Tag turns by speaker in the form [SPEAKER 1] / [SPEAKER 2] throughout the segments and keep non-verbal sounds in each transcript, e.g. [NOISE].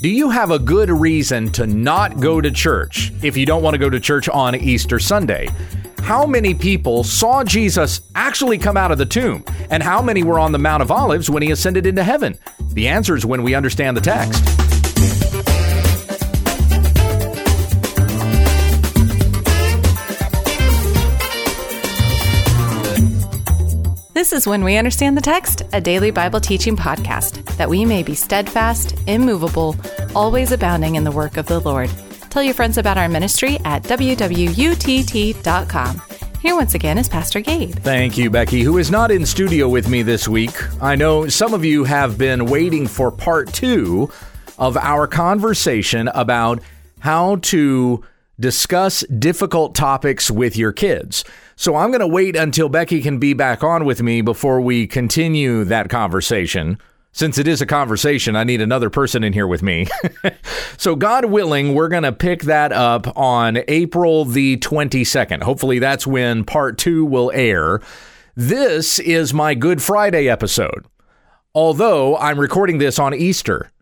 [SPEAKER 1] Do you have a good reason to not go to church if you don't want to go to church on Easter Sunday? How many people saw Jesus actually come out of the tomb? And how many were on the Mount of Olives when he ascended into heaven? The answer is when we understand the text.
[SPEAKER 2] This is When We Understand the Text, a daily Bible teaching podcast, that we may be steadfast, immovable, always abounding in the work of the Lord. Tell your friends about our ministry at wwutt.com. Here once again is Pastor Gabe.
[SPEAKER 1] Thank you, Becky, who is not in studio with me this week. I know some of you have been waiting for part two of our conversation about how to discuss difficult topics with your kids. So I'm going to wait until Becky can be back on with me before we continue that conversation. Since it is a conversation, I need another person in here with me. [LAUGHS] so, God willing, we're going to pick that up on April the 22nd. Hopefully, that's when part two will air. This is my Good Friday episode. Although I'm recording this on Easter.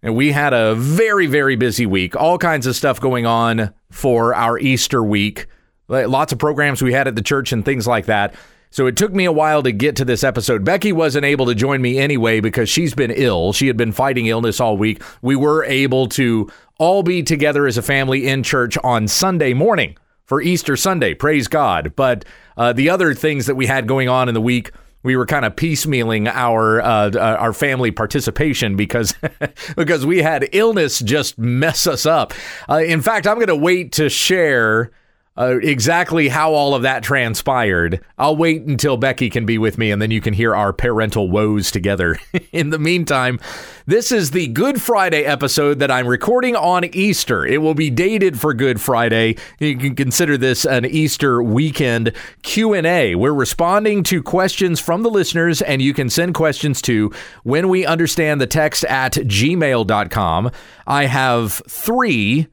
[SPEAKER 1] And we had a very, very busy week, all kinds of stuff going on for our Easter week. Lots of programs we had at the church and things like that. So it took me a while to get to this episode. Becky wasn't able to join me anyway because she's been ill. She had been fighting illness all week. We were able to all be together as a family in church on Sunday morning for Easter Sunday. Praise God. But uh, the other things that we had going on in the week, we were kind of piecemealing our uh, uh our family participation because [LAUGHS] because we had illness just mess us up. Uh, in fact, I'm going to wait to share uh, exactly how all of that transpired. I'll wait until Becky can be with me and then you can hear our parental woes together. [LAUGHS] In the meantime, this is the Good Friday episode that I'm recording on Easter. It will be dated for Good Friday. You can consider this an Easter weekend Q&A. We're responding to questions from the listeners and you can send questions to when we understand the text at gmail.com. I have 3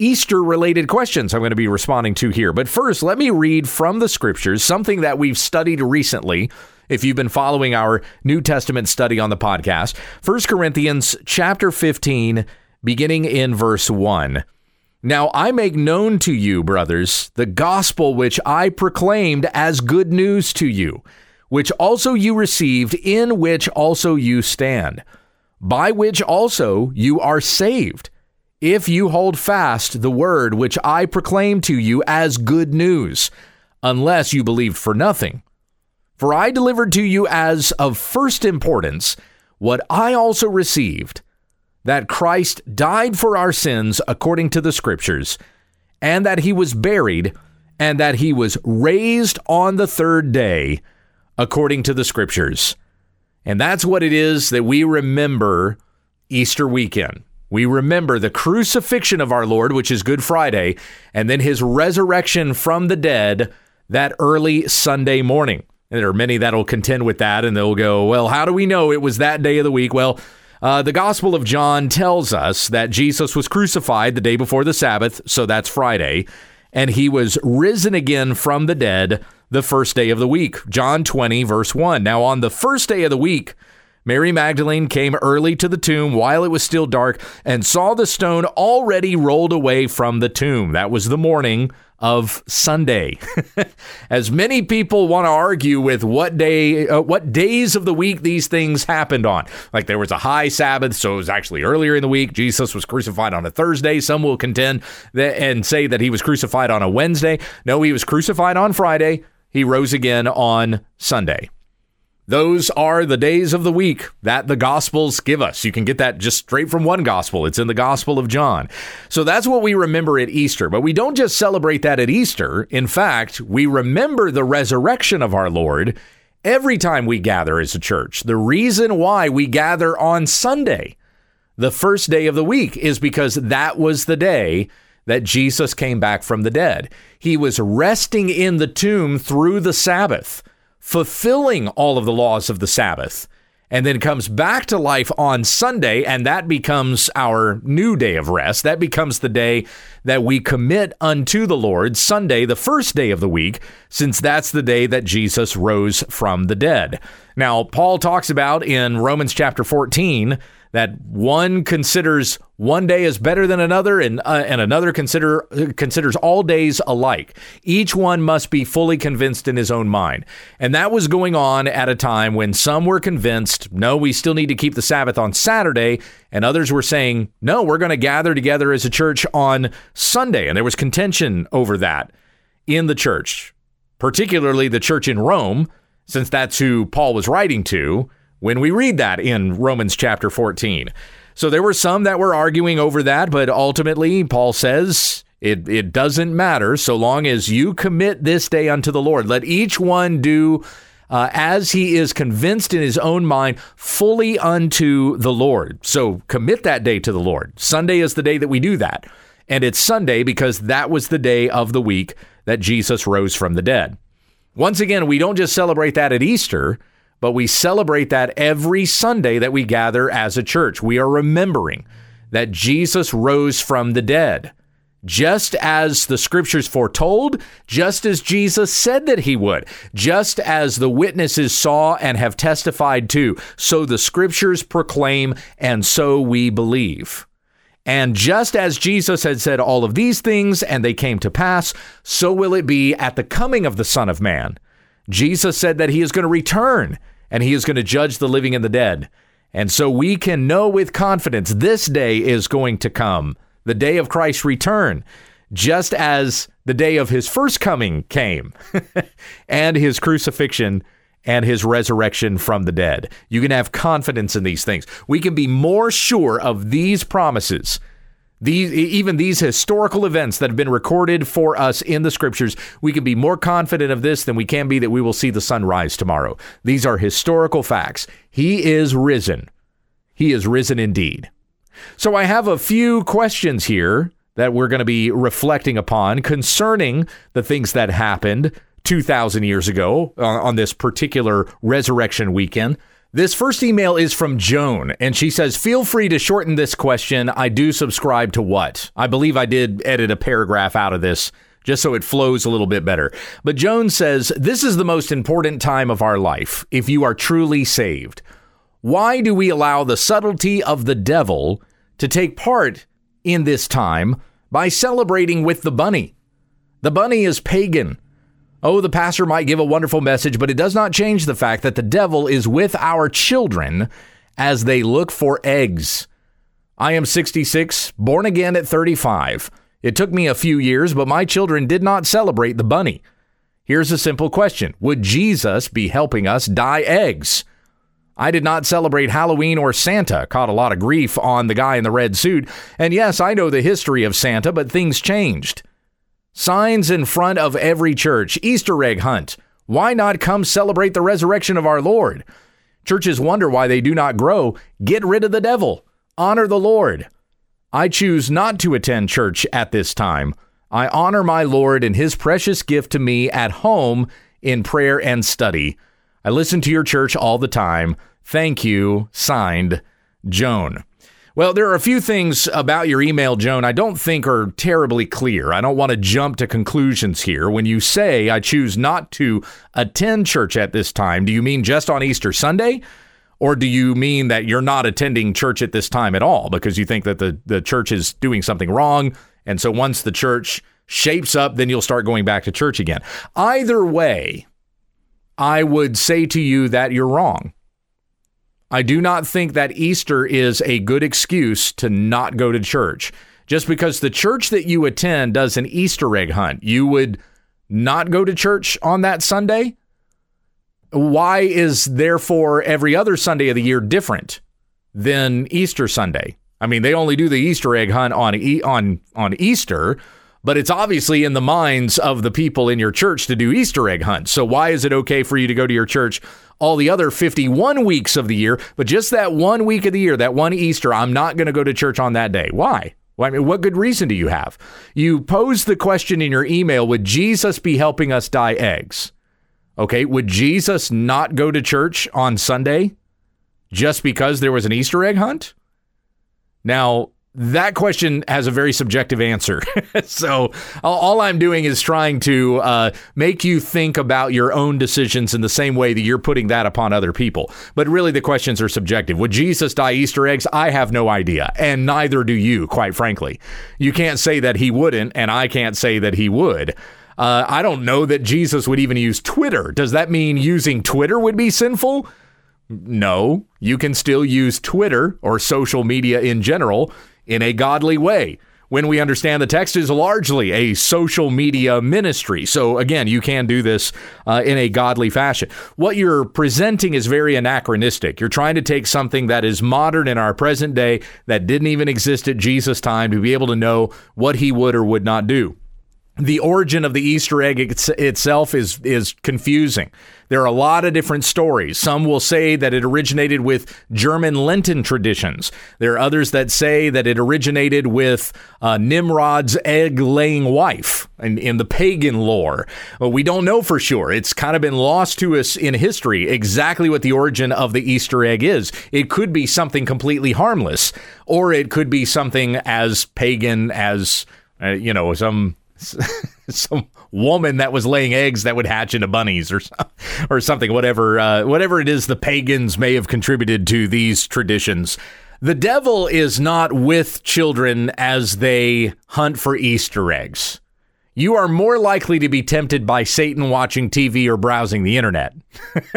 [SPEAKER 1] Easter related questions I'm going to be responding to here. But first, let me read from the scriptures something that we've studied recently. If you've been following our New Testament study on the podcast, 1 Corinthians chapter 15, beginning in verse 1. Now I make known to you, brothers, the gospel which I proclaimed as good news to you, which also you received, in which also you stand, by which also you are saved if you hold fast the word which I proclaim to you as good news, unless you believed for nothing. For I delivered to you as of first importance what I also received that Christ died for our sins according to the Scriptures, and that he was buried, and that he was raised on the third day according to the Scriptures. And that's what it is that we remember Easter weekend. We remember the crucifixion of our Lord, which is Good Friday, and then his resurrection from the dead that early Sunday morning. And there are many that'll contend with that, and they'll go, Well, how do we know it was that day of the week? Well, uh, the Gospel of John tells us that Jesus was crucified the day before the Sabbath, so that's Friday, and he was risen again from the dead the first day of the week. John 20, verse 1. Now, on the first day of the week, Mary Magdalene came early to the tomb while it was still dark and saw the stone already rolled away from the tomb. That was the morning of Sunday. [LAUGHS] As many people want to argue with what day, uh, what days of the week these things happened on. Like there was a high Sabbath, so it was actually earlier in the week. Jesus was crucified on a Thursday. Some will contend that and say that he was crucified on a Wednesday. No, he was crucified on Friday. He rose again on Sunday. Those are the days of the week that the Gospels give us. You can get that just straight from one Gospel. It's in the Gospel of John. So that's what we remember at Easter. But we don't just celebrate that at Easter. In fact, we remember the resurrection of our Lord every time we gather as a church. The reason why we gather on Sunday, the first day of the week, is because that was the day that Jesus came back from the dead. He was resting in the tomb through the Sabbath fulfilling all of the laws of the Sabbath, and then comes back to life on Sunday, and that becomes our new day of rest. That becomes the day that we commit unto the Lord, Sunday, the first day of the week, since that's the day that Jesus rose from the dead. Now, Paul talks about in Romans chapter 14 that one considers one day is better than another and uh, and another consider considers all days alike. Each one must be fully convinced in his own mind. And that was going on at a time when some were convinced no we still need to keep the sabbath on saturday and others were saying no we're going to gather together as a church on sunday. And there was contention over that in the church particularly the church in rome since that's who paul was writing to when we read that in Romans chapter 14. So there were some that were arguing over that, but ultimately, Paul says it, it doesn't matter so long as you commit this day unto the Lord. Let each one do uh, as he is convinced in his own mind, fully unto the Lord. So commit that day to the Lord. Sunday is the day that we do that. And it's Sunday because that was the day of the week that Jesus rose from the dead. Once again, we don't just celebrate that at Easter but we celebrate that every Sunday that we gather as a church. We are remembering that Jesus rose from the dead. Just as the scriptures foretold, just as Jesus said that he would, just as the witnesses saw and have testified to, so the scriptures proclaim, and so we believe. And just as Jesus had said all of these things and they came to pass, so will it be at the coming of the Son of Man. Jesus said that he is going to return and he is going to judge the living and the dead. And so we can know with confidence this day is going to come, the day of Christ's return, just as the day of his first coming came, [LAUGHS] and his crucifixion and his resurrection from the dead. You can have confidence in these things. We can be more sure of these promises these, even these historical events that have been recorded for us in the scriptures, we can be more confident of this than we can be that we will see the sun rise tomorrow. These are historical facts. He is risen. He is risen indeed. So I have a few questions here that we're going to be reflecting upon concerning the things that happened 2,000 years ago uh, on this particular resurrection weekend. This first email is from Joan, and she says, Feel free to shorten this question. I do subscribe to WWUTT? I believe I did edit a paragraph out of this just so it flows a little bit better. But Joan says, This is the most important time of our life if you are truly saved. Why do we allow the subtlety of the devil to take part in this time by celebrating with the bunny? The bunny is pagan. Oh, the pastor might give a wonderful message, but it does not change the fact that the devil is with our children as they look for eggs. I am 66, born again at 35. It took me a few years, but my children did not celebrate the bunny. Here's a simple question Would Jesus be helping us dye eggs? I did not celebrate Halloween or Santa. Caught a lot of grief on the guy in the red suit. And yes, I know the history of Santa, but things changed. Signs in front of every church. Easter egg hunt. Why not come celebrate the resurrection of our Lord? Churches wonder why they do not grow. Get rid of the devil. Honor the Lord. I choose not to attend church at this time. I honor my Lord and his precious gift to me at home in prayer and study. I listen to your church all the time. Thank you. Signed, Joan. Well, there are a few things about your email, Joan, I don't think are terribly clear. I don't want to jump to conclusions here. When you say I choose not to attend church at this time, do you mean just on Easter Sunday? Or do you mean that you're not attending church at this time at all because you think that the, the church is doing something wrong? And so once the church shapes up, then you'll start going back to church again. Either way, I would say to you that you're wrong. I do not think that Easter is a good excuse to not go to church. Just because the church that you attend does an Easter egg hunt, you would not go to church on that Sunday? Why is therefore every other Sunday of the year different than Easter Sunday? I mean, they only do the Easter egg hunt on on on Easter, but it's obviously in the minds of the people in your church to do Easter egg hunts. So why is it okay for you to go to your church all the other 51 weeks of the year, but just that one week of the year, that one Easter, I'm not going to go to church on that day. Why? I mean, what good reason do you have? You pose the question in your email Would Jesus be helping us dye eggs? Okay, would Jesus not go to church on Sunday just because there was an Easter egg hunt? Now, that question has a very subjective answer. [LAUGHS] so all I'm doing is trying to uh, make you think about your own decisions in the same way that you're putting that upon other people. But really, the questions are subjective. Would Jesus dye Easter eggs? I have no idea, and neither do you, quite frankly. You can't say that he wouldn't, and I can't say that he would. Uh, I don't know that Jesus would even use Twitter. Does that mean using Twitter would be sinful? No, you can still use Twitter or social media in general in a godly way. When we understand the text is largely a social media ministry. So, again, you can do this uh, in a godly fashion. What you're presenting is very anachronistic. You're trying to take something that is modern in our present day that didn't even exist at Jesus' time to be able to know what he would or would not do the origin of the Easter egg it's, itself is is confusing. There are a lot of different stories. Some will say that it originated with German Lenten traditions. There are others that say that it originated with uh, Nimrod's egg-laying wife in, in the pagan lore. Well, we don't know for sure. It's kind of been lost to us in history exactly what the origin of the Easter egg is. It could be something completely harmless, or it could be something as pagan as uh, you know some [LAUGHS] some woman that was laying eggs that would hatch into bunnies or or something whatever uh, whatever it is the pagans may have contributed to these traditions the devil is not with children as they hunt for easter eggs you are more likely to be tempted by Satan watching TV or browsing the internet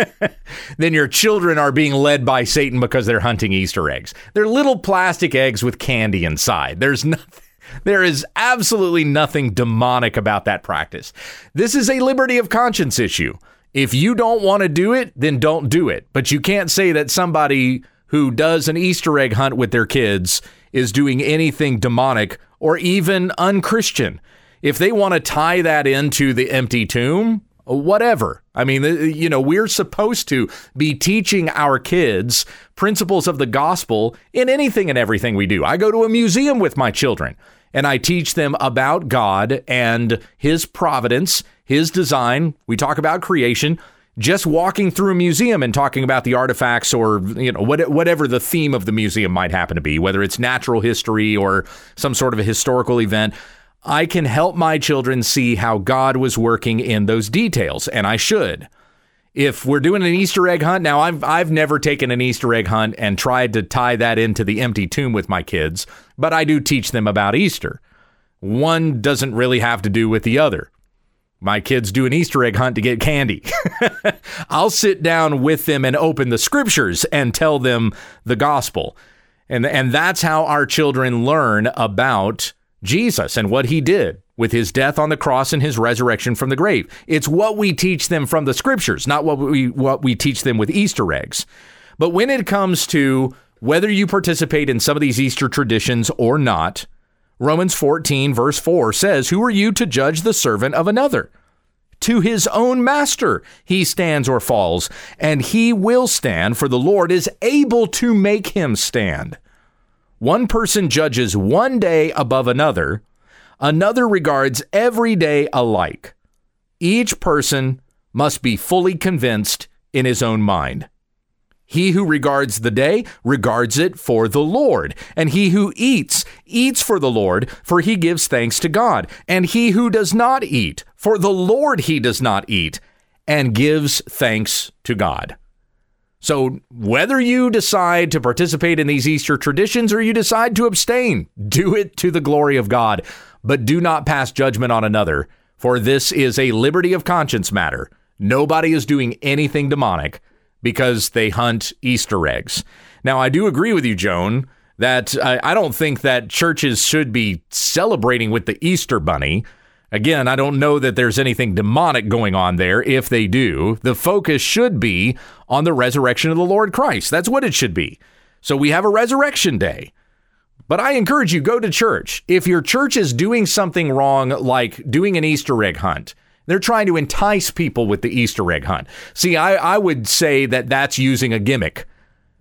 [SPEAKER 1] [LAUGHS] than your children are being led by Satan because they're hunting Easter eggs. They're little plastic eggs with candy inside. There's nothing there is absolutely nothing demonic about that practice. This is a liberty of conscience issue. If you don't want to do it, then don't do it. But you can't say that somebody who does an Easter egg hunt with their kids is doing anything demonic or even unchristian. If they want to tie that into the empty tomb, whatever. I mean, you know, we're supposed to be teaching our kids principles of the gospel in anything and everything we do. I go to a museum with my children and I teach them about God and His providence, His design. We talk about creation. Just walking through a museum and talking about the artifacts, or you know, whatever the theme of the museum might happen to be, whether it's natural history or some sort of a historical event, I can help my children see how God was working in those details, and I should if we're doing an Easter egg hunt, now I've I've never taken an Easter egg hunt and tried to tie that into the empty tomb with my kids, but I do teach them about Easter. One doesn't really have to do with the other. My kids do an Easter egg hunt to get candy. [LAUGHS] I'll sit down with them and open the scriptures and tell them the gospel. And and that's how our children learn about Jesus and what he did with his death on the cross and his resurrection from the grave. It's what we teach them from the scriptures, not what we what we teach them with Easter eggs. But when it comes to whether you participate in some of these Easter traditions or not, Romans 14 verse 4 says, "Who are you to judge the servant of another?" To his own master he stands or falls, and he will stand, for the Lord is able to make him stand. One person judges one day above another, Another regards every day alike. Each person must be fully convinced in his own mind. He who regards the day regards it for the Lord, and he who eats eats for the Lord, for he gives thanks to God. And he who does not eat, for the Lord he does not eat, and gives thanks to God. So, whether you decide to participate in these Easter traditions or you decide to abstain, do it to the glory of God but do not pass judgment on another, for this is a liberty of conscience matter. Nobody is doing anything demonic because they hunt Easter eggs. Now, I do agree with you, Joan, that I, I don't think that churches should be celebrating with the Easter bunny. Again, I don't know that there's anything demonic going on there. If they do, the focus should be on the resurrection of the Lord Christ. That's what it should be. So we have a resurrection day. But I encourage you go to church. If your church is doing something wrong like doing an Easter egg hunt, they're trying to entice people with the Easter egg hunt. See, I, I would say that that's using a gimmick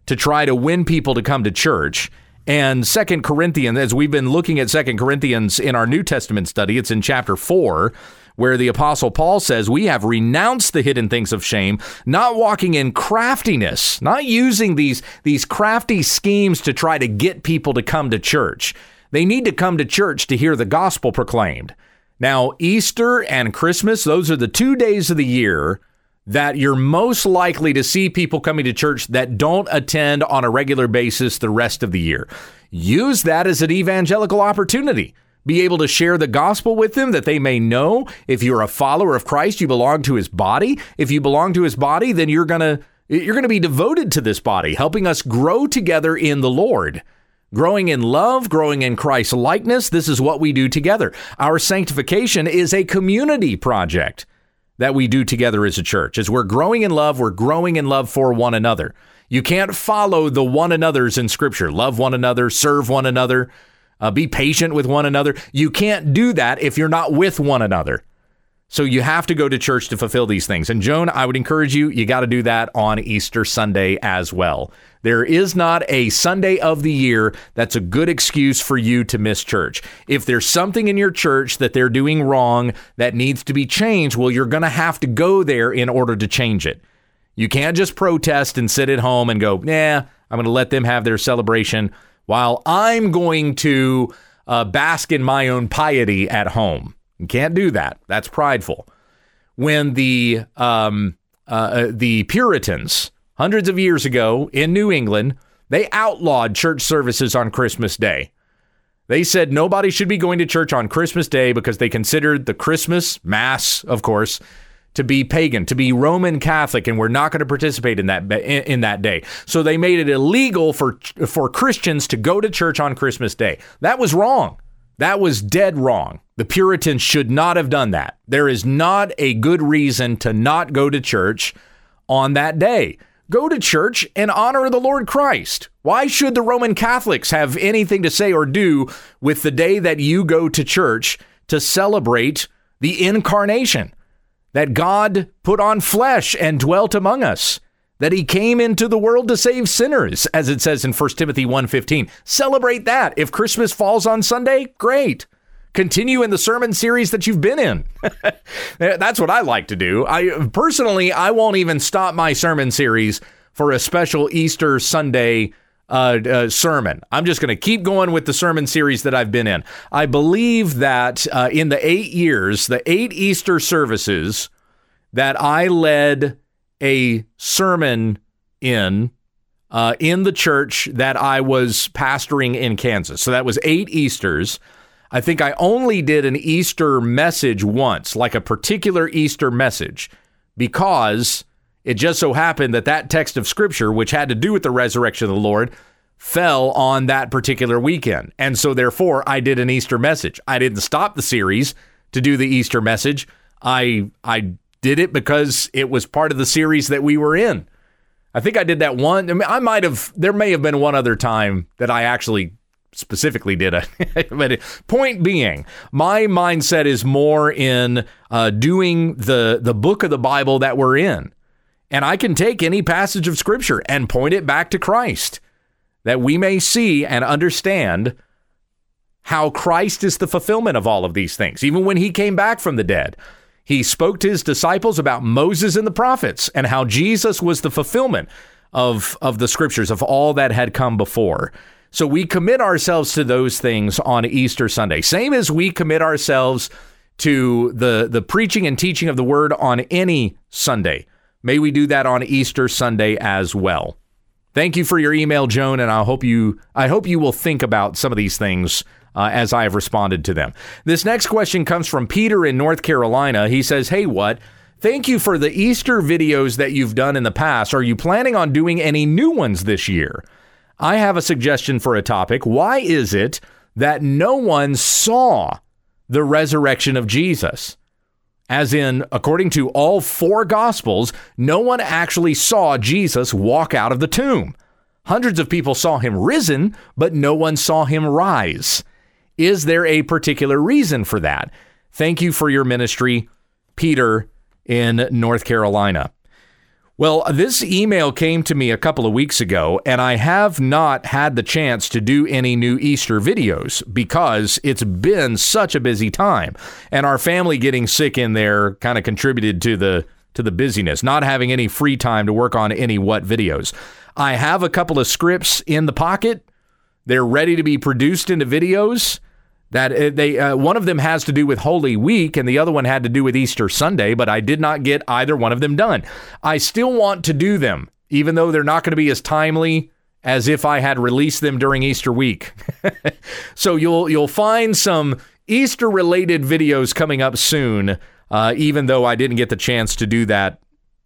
[SPEAKER 1] to try to win people to come to church And Second Corinthians, as we've been looking at Second Corinthians in our New Testament study, it's in chapter 4 where the apostle Paul says, We have renounced the hidden things of shame, not walking in craftiness, not using these, these crafty schemes to try to get people to come to church. They need to come to church to hear the gospel proclaimed. Now, Easter and Christmas, those are the two days of the year that you're most likely to see people coming to church that don't attend on a regular basis the rest of the year. Use that as an evangelical opportunity. Be able to share the gospel with them that they may know if you're a follower of Christ, you belong to his body. If you belong to his body, then you're going to you're going to be devoted to this body, helping us grow together in the Lord. Growing in love, growing in Christ likeness, this is what we do together. Our sanctification is a community project that we do together as a church. As we're growing in love, we're growing in love for one another. You can't follow the one another's in Scripture. Love one another, serve one another, uh, be patient with one another. You can't do that if you're not with one another. So you have to go to church to fulfill these things. And Joan, I would encourage you, you got to do that on Easter Sunday as well. There is not a Sunday of the year that's a good excuse for you to miss church. If there's something in your church that they're doing wrong that needs to be changed, well, you're going to have to go there in order to change it. You can't just protest and sit at home and go, nah, I'm going to let them have their celebration while I'm going to uh, bask in my own piety at home. You can't do that. That's prideful. When the um, uh, uh, the Puritans, hundreds of years ago in New England, they outlawed church services on Christmas Day. They said nobody should be going to church on Christmas Day because they considered the Christmas Mass, of course, to be pagan, to be Roman Catholic, and we're not going to participate in that in that day. So they made it illegal for for Christians to go to church on Christmas Day. That was wrong. That was dead wrong. The Puritans should not have done that. There is not a good reason to not go to church on that day. Go to church and honor the Lord Christ. Why should the Roman Catholics have anything to say or do with the day that you go to church to celebrate the incarnation? That God put on flesh and dwelt among us that he came into the world to save sinners as it says in 1 Timothy 1:15 celebrate that. If Christmas falls on Sunday great. Continue in the sermon series that you've been in. [LAUGHS] That's what I like to do. I personally I won't even stop my sermon series for a special Easter Sunday uh, uh, sermon. I'm just going to keep going with the sermon series that I've been in. I believe that uh, in the eight years, the eight Easter services that I led a sermon in uh, in the church that I was pastoring in Kansas. So that was eight Easters. I think I only did an Easter message once, like a particular Easter message, because it just so happened that that text of scripture, which had to do with the resurrection of the Lord, fell on that particular weekend. And so therefore, I did an Easter message. I didn't stop the series to do the Easter message. I I did it because it was part of the series that we were in. I think I did that one. I, mean, I might have. There may have been one other time that I actually specifically did [LAUGHS] it. but point being, my mindset is more in uh, doing the the book of the Bible that we're in, and I can take any passage of Scripture and point it back to Christ, that we may see and understand how Christ is the fulfillment of all of these things, even when He came back from the dead. He spoke to his disciples about Moses and the prophets and how Jesus was the fulfillment of, of the scriptures, of all that had come before. So we commit ourselves to those things on Easter Sunday. Same as we commit ourselves to the, the preaching and teaching of the word on any Sunday. May we do that on Easter Sunday as well. Thank you for your email, Joan, and I hope you I hope you will think about some of these things uh, as I have responded to them. This next question comes from Peter in North Carolina. He says, Hey, WWUTT? Thank you for the Easter videos that you've done in the past. Are you planning on doing any new ones this year? I have a suggestion for a topic. Why is it that no one saw the resurrection of Jesus? As in, according to all four Gospels, no one actually saw Jesus walk out of the tomb. Hundreds of people saw him risen, but no one saw him rise. Is there a particular reason for that? Thank you for your ministry, Peter in North Carolina. Well, this email came to me a couple of weeks ago, and I have not had the chance to do any new Easter videos because it's been such a busy time. And our family getting sick in there kind of contributed to the to the busyness, not having any free time to work on any WWUTT videos. I have a couple of scripts in the pocket. They're ready to be produced into videos that uh, they uh, one of them has to do with Holy Week and the other one had to do with Easter Sunday, but I did not get either one of them done. I still want to do them, even though they're not going to be as timely as if I had released them during Easter week. [LAUGHS] so you'll you'll find some Easter related videos coming up soon, uh, even though I didn't get the chance to do that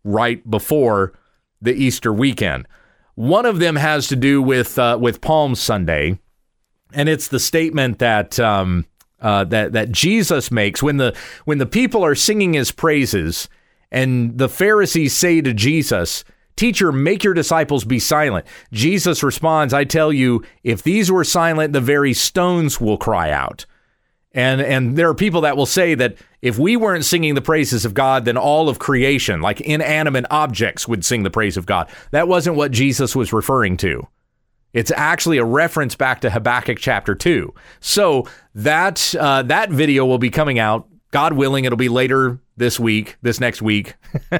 [SPEAKER 1] right before the Easter weekend. One of them has to do with uh, with Palm Sunday and it's the statement that um, uh, that that Jesus makes when the when the people are singing His praises, and the Pharisees say to Jesus. Teacher, make your disciples be silent. Jesus responds, I tell you, if these were silent, the very stones will cry out. And and there are people that will say that if we weren't singing the praises of God, then all of creation, like inanimate objects, would sing the praise of God. That wasn't what Jesus was referring to. It's actually a reference back to Habakkuk chapter 2. So that uh, that video will be coming out. God willing, it'll be later this week, this next week.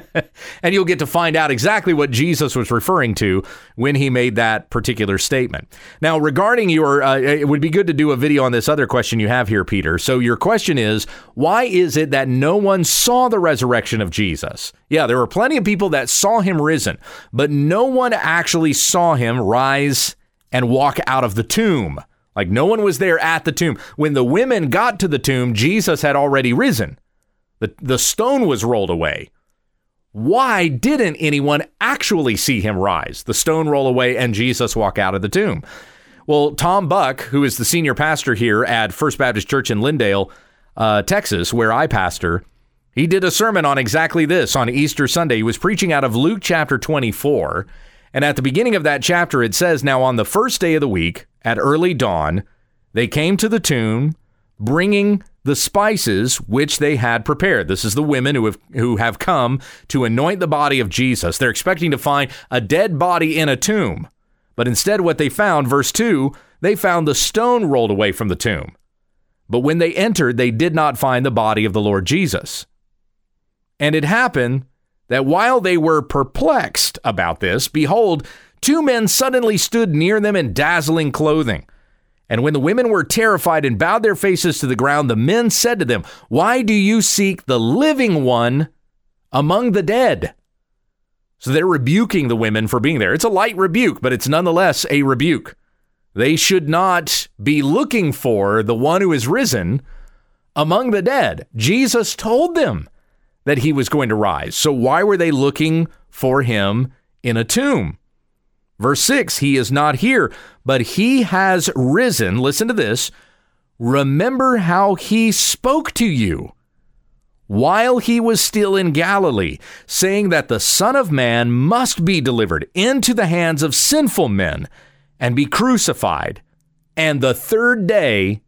[SPEAKER 1] [LAUGHS] and you'll get to find out exactly what Jesus was referring to when he made that particular statement. Now, regarding your, uh, it would be good to do a video on this other question you have here, Peter. So, your question is why is it that no one saw the resurrection of Jesus? Yeah, there were plenty of people that saw him risen, but no one actually saw him rise and walk out of the tomb. Like no one was there at the tomb. When the women got to the tomb, Jesus had already risen. The, the stone was rolled away. Why didn't anyone actually see him rise, the stone roll away, and Jesus walk out of the tomb? Well, Tom Buck, who is the senior pastor here at First Baptist Church in Lindale, uh, Texas, where I pastor, he did a sermon on exactly this on Easter Sunday. He was preaching out of Luke chapter 24. And at the beginning of that chapter, it says, Now on the first day of the week, at early dawn, they came to the tomb, bringing the spices which they had prepared. This is the women who have who have come to anoint the body of Jesus. They're expecting to find a dead body in a tomb. But instead what they found, verse 2, they found the stone rolled away from the tomb. But when they entered, they did not find the body of the Lord Jesus. And it happened that while they were perplexed about this, behold, two men suddenly stood near them in dazzling clothing. And when the women were terrified and bowed their faces to the ground, the men said to them, Why do you seek the living one among the dead? So they're rebuking the women for being there. It's a light rebuke, but it's nonetheless a rebuke. They should not be looking for the one who is risen among the dead. Jesus told them that he was going to rise. So why were they looking for him in a tomb? Verse 6 He is not here, but he has risen. Listen to this. Remember how he spoke to you while he was still in Galilee, saying that the Son of Man must be delivered into the hands of sinful men and be crucified, and the third day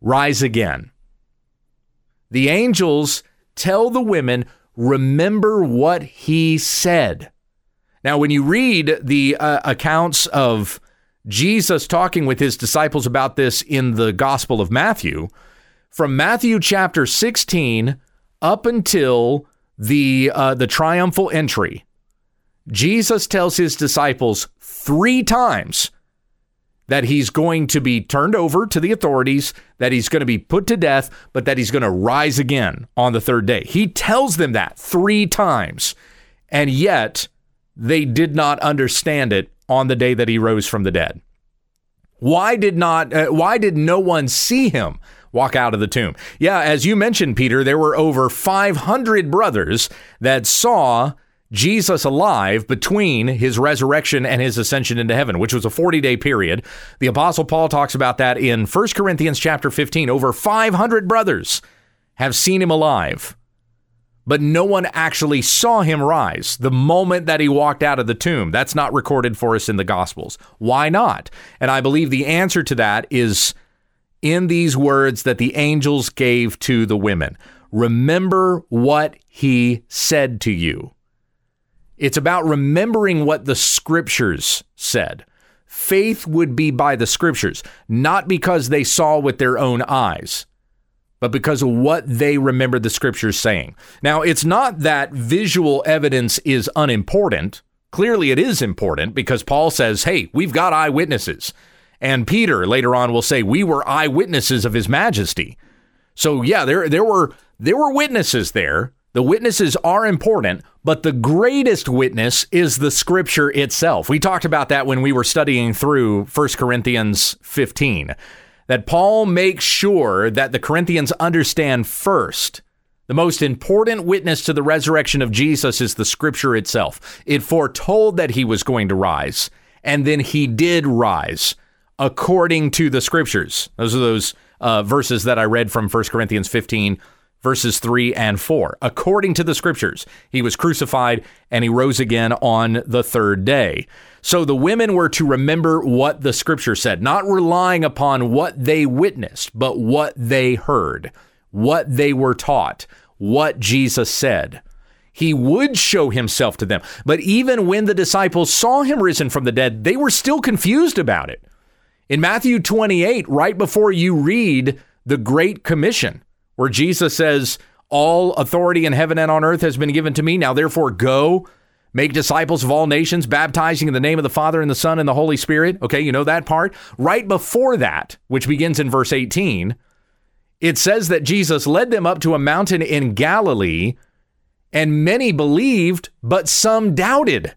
[SPEAKER 1] rise again. The angels tell the women, remember what he said. Now, when you read the uh, accounts of Jesus talking with his disciples about this in the Gospel of Matthew, from Matthew chapter 16 up until the uh, the triumphal entry, Jesus tells his disciples three times that he's going to be turned over to the authorities, that he's going to be put to death, but that he's going to rise again on the third day. He tells them that three times, and yet they did not understand it on the day that he rose from the dead. Why did not uh, why did no one see him walk out of the tomb? Yeah, as you mentioned Peter, there were over 500 brothers that saw Jesus alive between his resurrection and his ascension into heaven, which was a 40-day period. The apostle Paul talks about that in 1 Corinthians chapter 15. Over 500 brothers have seen him alive. But no one actually saw him rise the moment that he walked out of the tomb. That's not recorded for us in the Gospels. Why not? And I believe the answer to that is in these words that the angels gave to the women Remember what he said to you. It's about remembering what the scriptures said. Faith would be by the scriptures, not because they saw with their own eyes, but because of what they remembered the scriptures saying. Now, it's not that visual evidence is unimportant. Clearly, it is important because Paul says, hey, we've got eyewitnesses. And Peter later on will say, we were eyewitnesses of his majesty. So yeah, there there were there were witnesses there. The witnesses are important, but the greatest witness is the scripture itself. We talked about that when we were studying through 1 Corinthians 15. That Paul makes sure that the Corinthians understand first the most important witness to the resurrection of Jesus is the scripture itself. It foretold that he was going to rise, and then he did rise according to the scriptures. Those are those uh, verses that I read from 1 Corinthians 15, verses 3 and 4. According to the scriptures, he was crucified and he rose again on the third day. So the women were to remember what the scripture said, not relying upon what they witnessed, but what they heard, what they were taught, what Jesus said. He would show himself to them. But even when the disciples saw him risen from the dead, they were still confused about it. In Matthew 28, right before you read the Great Commission, where Jesus says, All authority in heaven and on earth has been given to me. Now, therefore, go make disciples of all nations, baptizing in the name of the Father and the Son and the Holy Spirit. Okay, you know that part. Right before that, which begins in verse 18, it says that Jesus led them up to a mountain in Galilee, and many believed, but some doubted.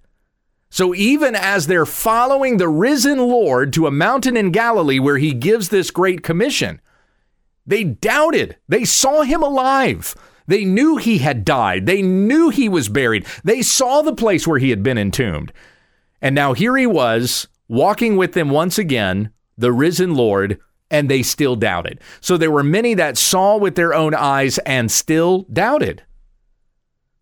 [SPEAKER 1] So even as they're following the risen Lord to a mountain in Galilee where he gives this great commission, they doubted. They saw him alive. They knew he had died. They knew he was buried. They saw the place where he had been entombed. And now here he was walking with them once again, the risen Lord, and they still doubted. So there were many that saw with their own eyes and still doubted.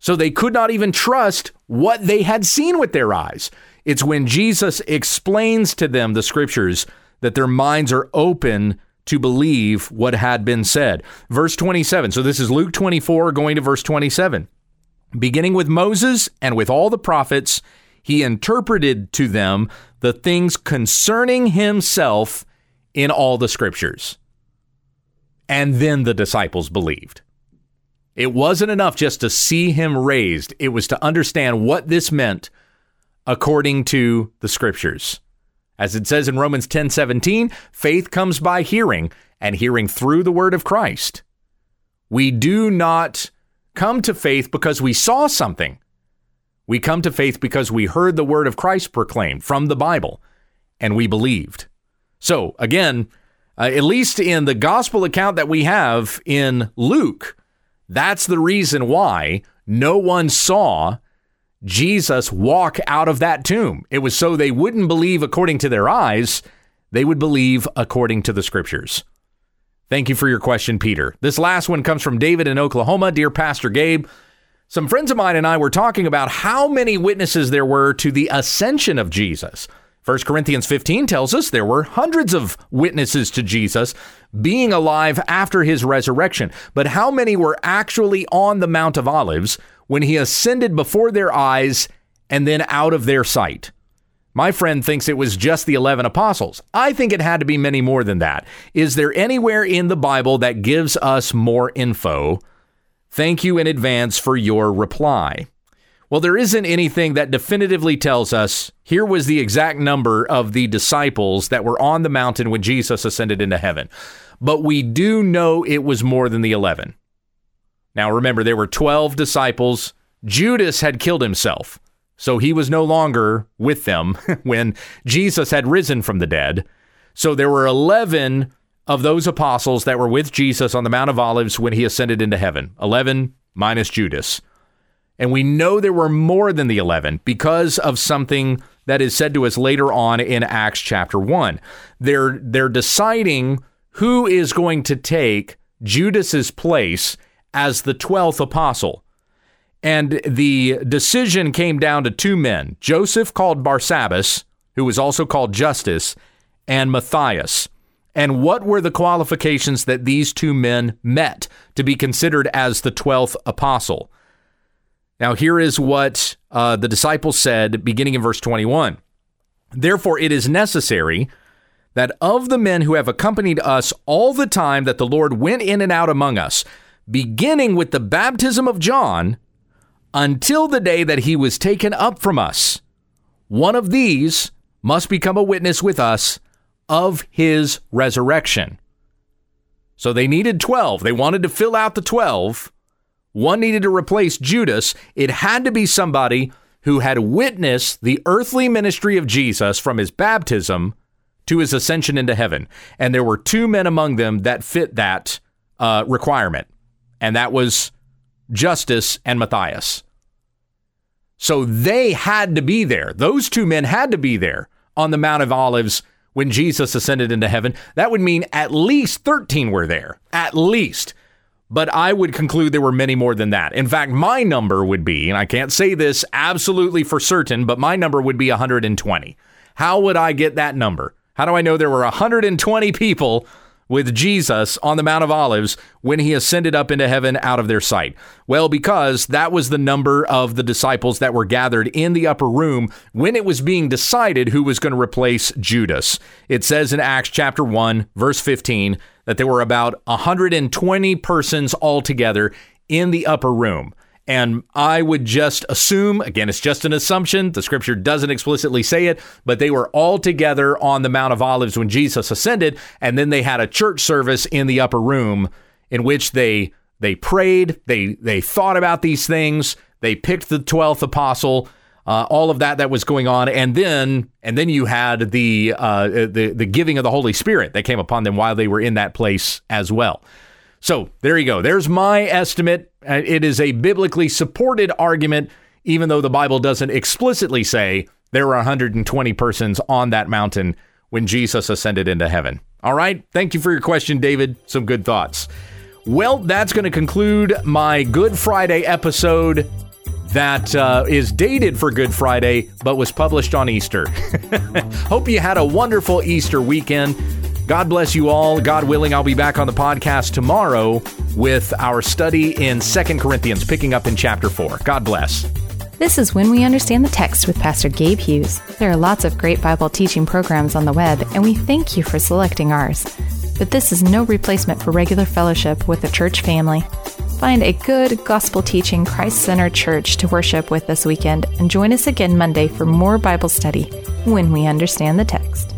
[SPEAKER 1] So they could not even trust what they had seen with their eyes. It's when Jesus explains to them the scriptures that their minds are open to believe what had been said. Verse 27. So this is Luke 24 going to verse 27. Beginning with Moses and with all the prophets, he interpreted to them the things concerning himself in all the scriptures. And then the disciples believed. It wasn't enough just to see him raised, it was to understand what this meant according to the scriptures. As it says in Romans 10 17, faith comes by hearing, and hearing through the word of Christ. We do not come to faith because we saw something. We come to faith because we heard the word of Christ proclaimed from the Bible and we believed. So, again, uh, at least in the gospel account that we have in Luke, that's the reason why no one saw Jesus walk out of that tomb. It was so they wouldn't believe according to their eyes, they would believe according to the scriptures. Thank you for your question, Peter. This last one comes from David in Oklahoma. Dear Pastor Gabe, some friends of mine and I were talking about how many witnesses there were to the ascension of Jesus. 1 Corinthians 15 tells us there were hundreds of witnesses to Jesus being alive after his resurrection. But how many were actually on the Mount of Olives when he ascended before their eyes and then out of their sight? My friend thinks it was just the 11 apostles. I think it had to be many more than that. Is there anywhere in the Bible that gives us more info? Thank you in advance for your reply. Well, there isn't anything that definitively tells us here was the exact number of the disciples that were on the mountain when Jesus ascended into heaven. But we do know it was more than the 11. Now, remember, there were 12 disciples. Judas had killed himself, so he was no longer with them [LAUGHS] when Jesus had risen from the dead. So there were 11 of those apostles that were with Jesus on the Mount of Olives when he ascended into heaven 11 minus Judas. And we know there were more than the 11 because of something that is said to us later on in Acts chapter 1. They're they're deciding who is going to take Judas's place as the 12th apostle. And the decision came down to two men, Joseph called Barsabbas, who was also called Justus, and Matthias. And what were the qualifications that these two men met to be considered as the 12th apostle? Now, here is what uh, the disciples said beginning in verse 21. Therefore, it is necessary that of the men who have accompanied us all the time that the Lord went in and out among us, beginning with the baptism of John until the day that he was taken up from us, one of these must become a witness with us of his resurrection. So they needed 12. They wanted to fill out the 12. One needed to replace Judas. It had to be somebody who had witnessed the earthly ministry of Jesus from his baptism to his ascension into heaven. And there were two men among them that fit that uh, requirement, and that was Justus and Matthias. So they had to be there. Those two men had to be there on the Mount of Olives when Jesus ascended into heaven. That would mean at least 13 were there. At least. But I would conclude there were many more than that. In fact, my number would be, and I can't say this absolutely for certain, but my number would be 120. How would I get that number? How do I know there were 120 people with Jesus on the Mount of Olives when he ascended up into heaven out of their sight? Well, because that was the number of the disciples that were gathered in the upper room when it was being decided who was going to replace Judas. It says in Acts chapter 1, verse 15, that there were about 120 persons altogether in the upper room. And I would just assume, again, it's just an assumption. The scripture doesn't explicitly say it, but they were all together on the Mount of Olives when Jesus ascended. And then they had a church service in the upper room in which they they prayed, they they thought about these things, they picked the 12th apostle, uh, all of that that was going on, and then and then you had the uh, the the giving of the Holy Spirit that came upon them while they were in that place as well. So there you go. There's my estimate. Uh, it is a biblically supported argument, even though the Bible doesn't explicitly say there were 120 persons on that mountain when Jesus ascended into heaven. All right. Thank you for your question, David. Some good thoughts. Well, that's going to conclude my Good Friday episode that uh, is dated for Good Friday, but was published on Easter. [LAUGHS] Hope you had a wonderful Easter weekend. God bless you all. God willing, I'll be back on the podcast tomorrow with our study in Second Corinthians, picking up in chapter 4. God bless.
[SPEAKER 2] This is When We Understand the Text with Pastor Gabe Hughes. There are lots of great Bible teaching programs on the web, and we thank you for selecting ours. But this is no replacement for regular fellowship with the church family. Find a good, gospel teaching, Christ centered church to worship with this weekend and join us again Monday for more Bible study when we understand the text.